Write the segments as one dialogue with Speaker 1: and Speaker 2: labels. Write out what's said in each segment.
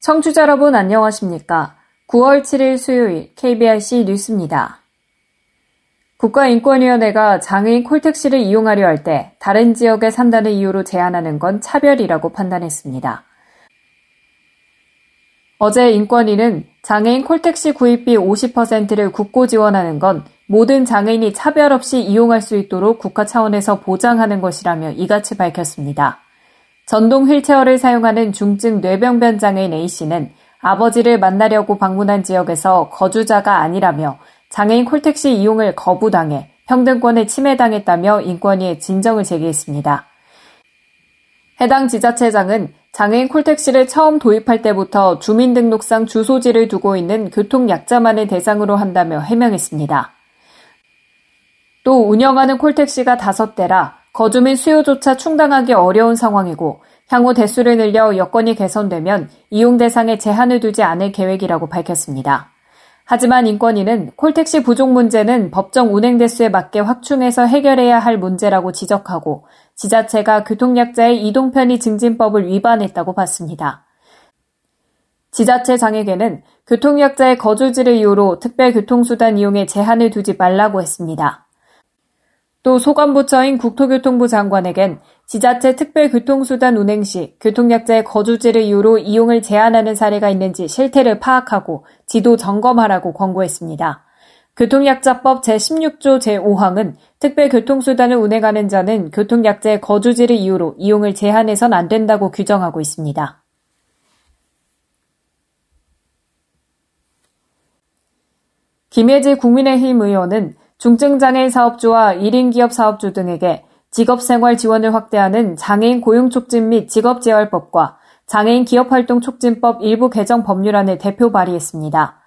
Speaker 1: 청취자 여러분 안녕하십니까? 9월 7일 수요일 KBRC 뉴스입니다. 국가인권위원회가 장애인 콜택시를 이용하려 할 때 다른 지역에 산다는 이유로 제한하는 건 차별이라고 판단했습니다. 어제 인권위는 장애인 콜택시 구입비 50%를 국고 지원하는 건 모든 장애인이 차별 없이 이용할 수 있도록 국가 차원에서 보장하는 것이라며 이같이 밝혔습니다. 전동 휠체어를 사용하는 중증 뇌병변 장애인 A씨는 아버지를 만나려고 방문한 지역에서 거주자가 아니라며 장애인 콜택시 이용을 거부당해 평등권에 침해당했다며 인권위에 진정을 제기했습니다. 해당 지자체장은 장애인 콜택시를 처음 도입할 때부터 주민등록상 주소지를 두고 있는 교통약자만을 대상으로 한다며 해명했습니다. 또 운영하는 콜택시가 다섯 대라 거주민 수요조차 충당하기 어려운 상황이고 향후 대수를 늘려 여건이 개선되면 이용 대상에 제한을 두지 않을 계획이라고 밝혔습니다. 하지만 인권위는 콜택시 부족 문제는 법정 운행 대수에 맞게 확충해서 해결해야 할 문제라고 지적하고 지자체가 교통약자의 이동 편의 증진법을 위반했다고 봤습니다. 지자체 장에게는 교통약자의 거주지를 이유로 특별교통수단 이용에 제한을 두지 말라고 했습니다. 또 소관부처인 국토교통부 장관에겐 지자체 특별교통수단 운행 시 교통약자의 거주지를 이유로 이용을 제한하는 사례가 있는지 실태를 파악하고 지도 점검하라고 권고했습니다. 교통약자법 제16조 제5항은 특별교통수단을 운행하는 자는 교통약자의 거주지를 이유로 이용을 제한해선 안 된다고 규정하고 있습니다. 김혜지 국민의힘 의원은 중증장애인 사업주와 1인 기업 사업주 등에게 직업생활 지원을 확대하는 장애인 고용촉진 및 직업재활법과 장애인 기업활동 촉진법 일부 개정 법률안을 대표 발의했습니다.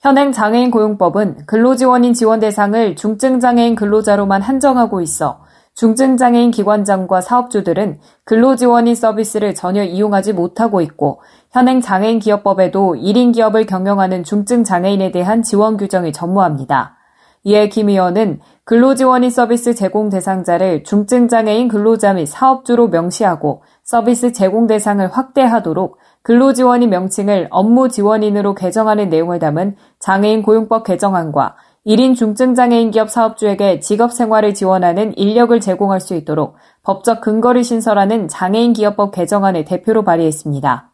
Speaker 1: 현행 장애인 고용법은 근로지원인 지원 대상을 중증장애인 근로자로만 한정하고 있어 중증장애인 기관장과 사업주들은 근로지원인 서비스를 전혀 이용하지 못하고 있고 현행 장애인 기업법에도 1인 기업을 경영하는 중증 장애인에 대한 지원 규정을 전무합니다. 이에 김 의원은 근로지원인 서비스 제공 대상자를 중증 장애인 근로자 및 사업주로 명시하고 서비스 제공 대상을 확대하도록 근로지원인 명칭을 업무 지원인으로 개정하는 내용을 담은 장애인 고용법 개정안과 1인 중증장애인 기업 사업주에게 직업 생활을 지원하는 인력을 제공할 수 있도록 법적 근거를 신설하는 장애인 기업법 개정안을 대표로 발의했습니다.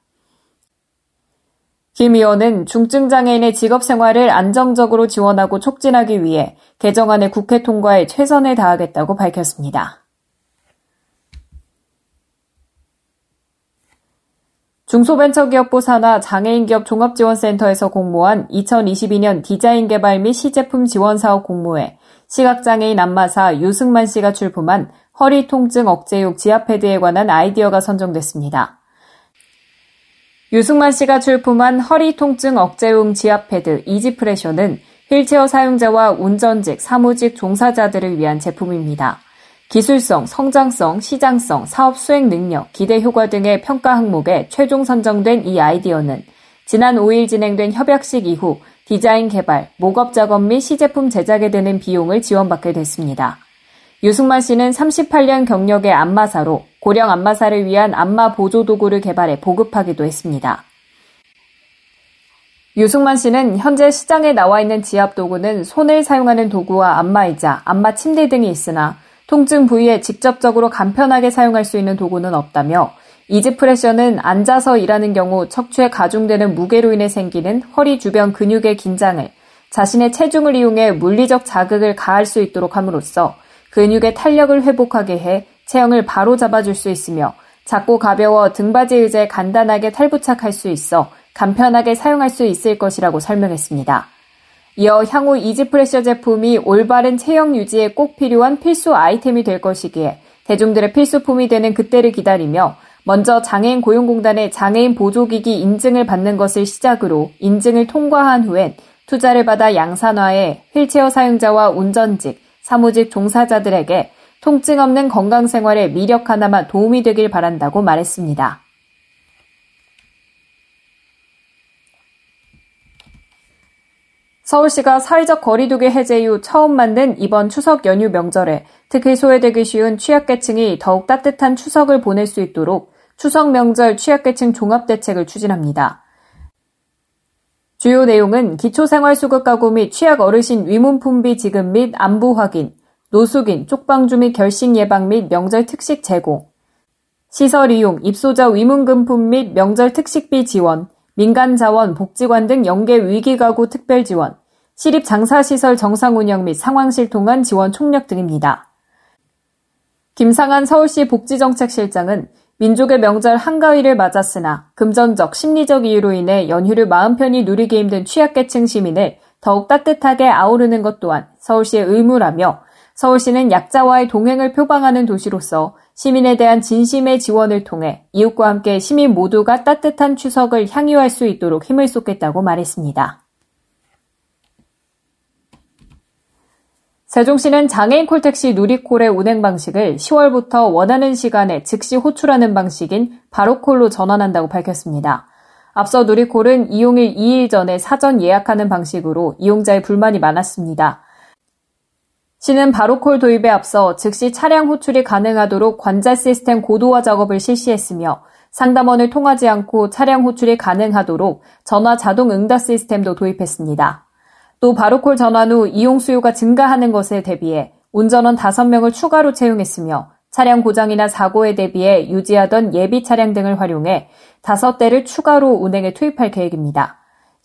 Speaker 1: 김 의원은 중증장애인의 직업생활을 안정적으로 지원하고 촉진하기 위해 개정안의 국회 통과에 최선을 다하겠다고 밝혔습니다. 중소벤처기업부 산하 장애인기업 종합지원센터에서 공모한 2022년 디자인 개발 및 시제품 지원 사업 공모에 시각장애인 안마사 유승만 씨가 출품한 허리 통증 억제용 지압패드에 관한 아이디어가 선정됐습니다. 유승만 씨가 출품한 허리 통증 억제용 지압 패드 이지프레셔는 휠체어 사용자와 운전직, 사무직 종사자들을 위한 제품입니다. 기술성, 성장성, 시장성, 사업 수행 능력, 기대 효과 등의 평가 항목에 최종 선정된 이 아이디어는 지난 5일 진행된 협약식 이후 디자인 개발, 목업 작업 및 시제품 제작에 드는 비용을 지원받게 됐습니다. 유승만 씨는 38년 경력의 안마사로 고령 안마사를 위한 안마 보조 도구를 개발해 보급하기도 했습니다. 유승만 씨는 현재 시장에 나와 있는 지압 도구는 손을 사용하는 도구와 안마의자, 안마 침대 등이 있으나 통증 부위에 직접적으로 간편하게 사용할 수 있는 도구는 없다며 이지프레셔는 앉아서 일하는 경우 척추에 가중되는 무게로 인해 생기는 허리 주변 근육의 긴장을 자신의 체중을 이용해 물리적 자극을 가할 수 있도록 함으로써 근육의 탄력을 회복하게 해 체형을 바로 잡아줄 수 있으며 작고 가벼워 등받이 의자에 간단하게 탈부착할 수 있어 간편하게 사용할 수 있을 것이라고 설명했습니다. 이어 향후 이지프레셔 제품이 올바른 체형 유지에 꼭 필요한 필수 아이템이 될 것이기에 대중들의 필수품이 되는 그때를 기다리며 먼저 장애인 고용공단의 장애인 보조기기 인증을 받는 것을 시작으로 인증을 통과한 후엔 투자를 받아 양산화해 휠체어 사용자와 운전직, 사무직 종사자들에게 통증 없는 건강 생활에 미력 하나만 도움이 되길 바란다고 말했습니다. 서울시가 사회적 거리두기 해제 이후 처음 만든 이번 추석 연휴 명절에 특히 소외되기 쉬운 취약계층이 더욱 따뜻한 추석을 보낼 수 있도록 추석 명절 취약계층 종합대책을 추진합니다. 주요 내용은 기초생활수급 가구 및 취약 어르신 위문품비 지급 및 안부 확인, 노숙인, 쪽방주 및 결식 예방 및 명절 특식 제공, 시설 이용, 입소자 위문금품 및 명절 특식비 지원, 민간자원, 복지관 등 연계 위기가구 특별 지원, 시립 장사시설 정상 운영 및 상황실 통한 지원 총력 등입니다. 김상한 서울시 복지정책실장은 민족의 명절 한가위를 맞았으나 금전적, 심리적 이유로 인해 연휴를 마음 편히 누리기 힘든 취약계층 시민을 더욱 따뜻하게 아우르는 것 또한 서울시의 의무라며 서울시는 약자와의 동행을 표방하는 도시로서 시민에 대한 진심의 지원을 통해 이웃과 함께 시민 모두가 따뜻한 추석을 향유할 수 있도록 힘을 쏟겠다고 말했습니다. 세종시는 장애인 콜택시 누리콜의 운행 방식을 10월부터 원하는 시간에 즉시 호출하는 방식인 바로콜로 전환한다고 밝혔습니다. 앞서 누리콜은 이용일 2일 전에 사전 예약하는 방식으로 이용자의 불만이 많았습니다. 시는 바로콜 도입에 앞서 즉시 차량 호출이 가능하도록 관자 시스템 고도화 작업을 실시했으며 상담원을 통하지 않고 차량 호출이 가능하도록 전화 자동 응답 시스템도 도입했습니다. 또 바로콜 전환 후 이용 수요가 증가하는 것에 대비해 운전원 5명을 추가로 채용했으며 차량 고장이나 사고에 대비해 유지하던 예비 차량 등을 활용해 5대를 추가로 운행에 투입할 계획입니다.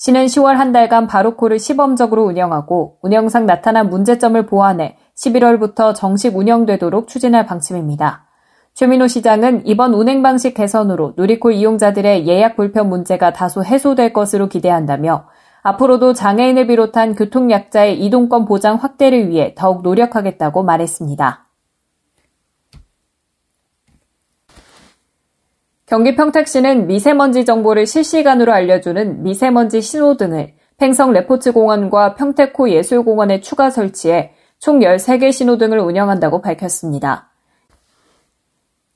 Speaker 1: 시는 10월 한 달간 바로콜을 시범적으로 운영하고 운영상 나타난 문제점을 보완해 11월부터 정식 운영되도록 추진할 방침입니다. 최민호 시장은 이번 운행 방식 개선으로 누리콜 이용자들의 예약 불편 문제가 다소 해소될 것으로 기대한다며 앞으로도 장애인을 비롯한 교통약자의 이동권 보장 확대를 위해 더욱 노력하겠다고 말했습니다. 경기 평택시는 미세먼지 정보를 실시간으로 알려주는 미세먼지 신호등을 팽성 레포츠공원과 평택호 예술공원에 추가 설치해 총 13개 신호등을 운영한다고 밝혔습니다.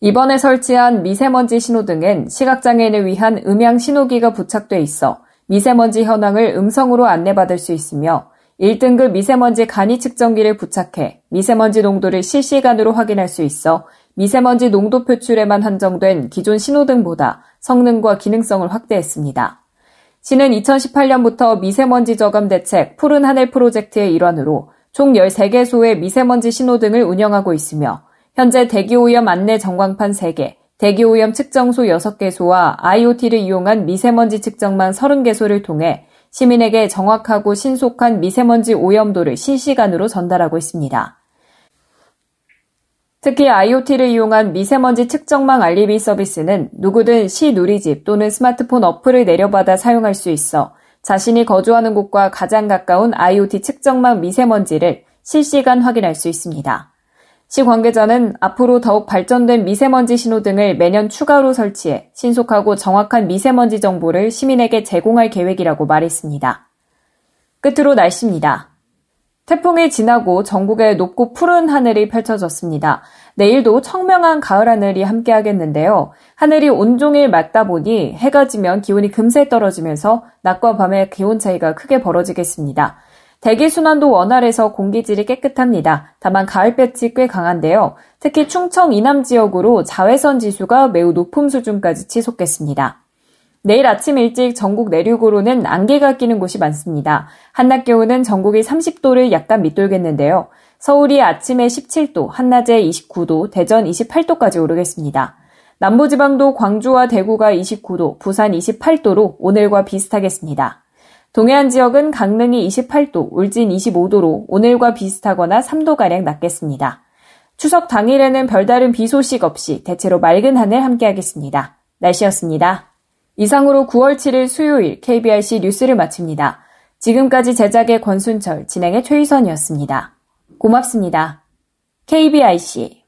Speaker 1: 이번에 설치한 미세먼지 신호등은 시각장애인을 위한 음향 신호기가 부착돼 있어 미세먼지 현황을 음성으로 안내받을 수 있으며 1등급 미세먼지 간이 측정기를 부착해 미세먼지 농도를 실시간으로 확인할 수 있어 미세먼지 농도 표출에만 한정된 기존 신호등보다 성능과 기능성을 확대했습니다. 시는 2018년부터 미세먼지 저감 대책 푸른 하늘 프로젝트의 일환으로 총 13개소의 미세먼지 신호등을 운영하고 있으며 현재 대기오염 안내 전광판 3개, 대기오염 측정소 6개소와 IoT를 이용한 미세먼지 측정망 30개소를 통해 시민에게 정확하고 신속한 미세먼지 오염도를 실시간으로 전달하고 있습니다. 특히 IoT를 이용한 미세먼지 측정망 알리비 서비스는 누구든 시 누리집 또는 스마트폰 어플을 내려받아 사용할 수 있어 자신이 거주하는 곳과 가장 가까운 IoT 측정망 미세먼지를 실시간 확인할 수 있습니다. 시 관계자는 앞으로 더욱 발전된 미세먼지 신호 등을 매년 추가로 설치해 신속하고 정확한 미세먼지 정보를 시민에게 제공할 계획이라고 말했습니다. 끝으로 날씨입니다. 태풍이 지나고 전국에 높고 푸른 하늘이 펼쳐졌습니다. 내일도 청명한 가을 하늘이 함께하겠는데요. 하늘이 온종일 맑다 보니 해가 지면 기온이 금세 떨어지면서 낮과 밤의 기온 차이가 크게 벌어지겠습니다. 대기 순환도 원활해서 공기질이 깨끗합니다. 다만 가을볕이 꽤 강한데요. 특히 충청 이남 지역으로 자외선 지수가 매우 높은 수준까지 치솟겠습니다. 내일 아침 일찍 전국 내륙으로는 안개가 끼는 곳이 많습니다. 한낮 기온은 전국이 30도를 약간 밑돌겠는데요. 서울이 아침에 17도, 한낮에 29도, 대전 28도까지 오르겠습니다. 남부지방도 광주와 대구가 29도, 부산 28도로 오늘과 비슷하겠습니다. 동해안 지역은 강릉이 28도, 울진 25도로 오늘과 비슷하거나 3도가량 낮겠습니다. 추석 당일에는 별다른 비 소식 없이 대체로 맑은 하늘 함께하겠습니다. 날씨였습니다. 이상으로 9월 7일 수요일 KBRC 뉴스를 마칩니다. 지금까지 제작의 권순철, 진행의 최희선이었습니다. 고맙습니다. KBRC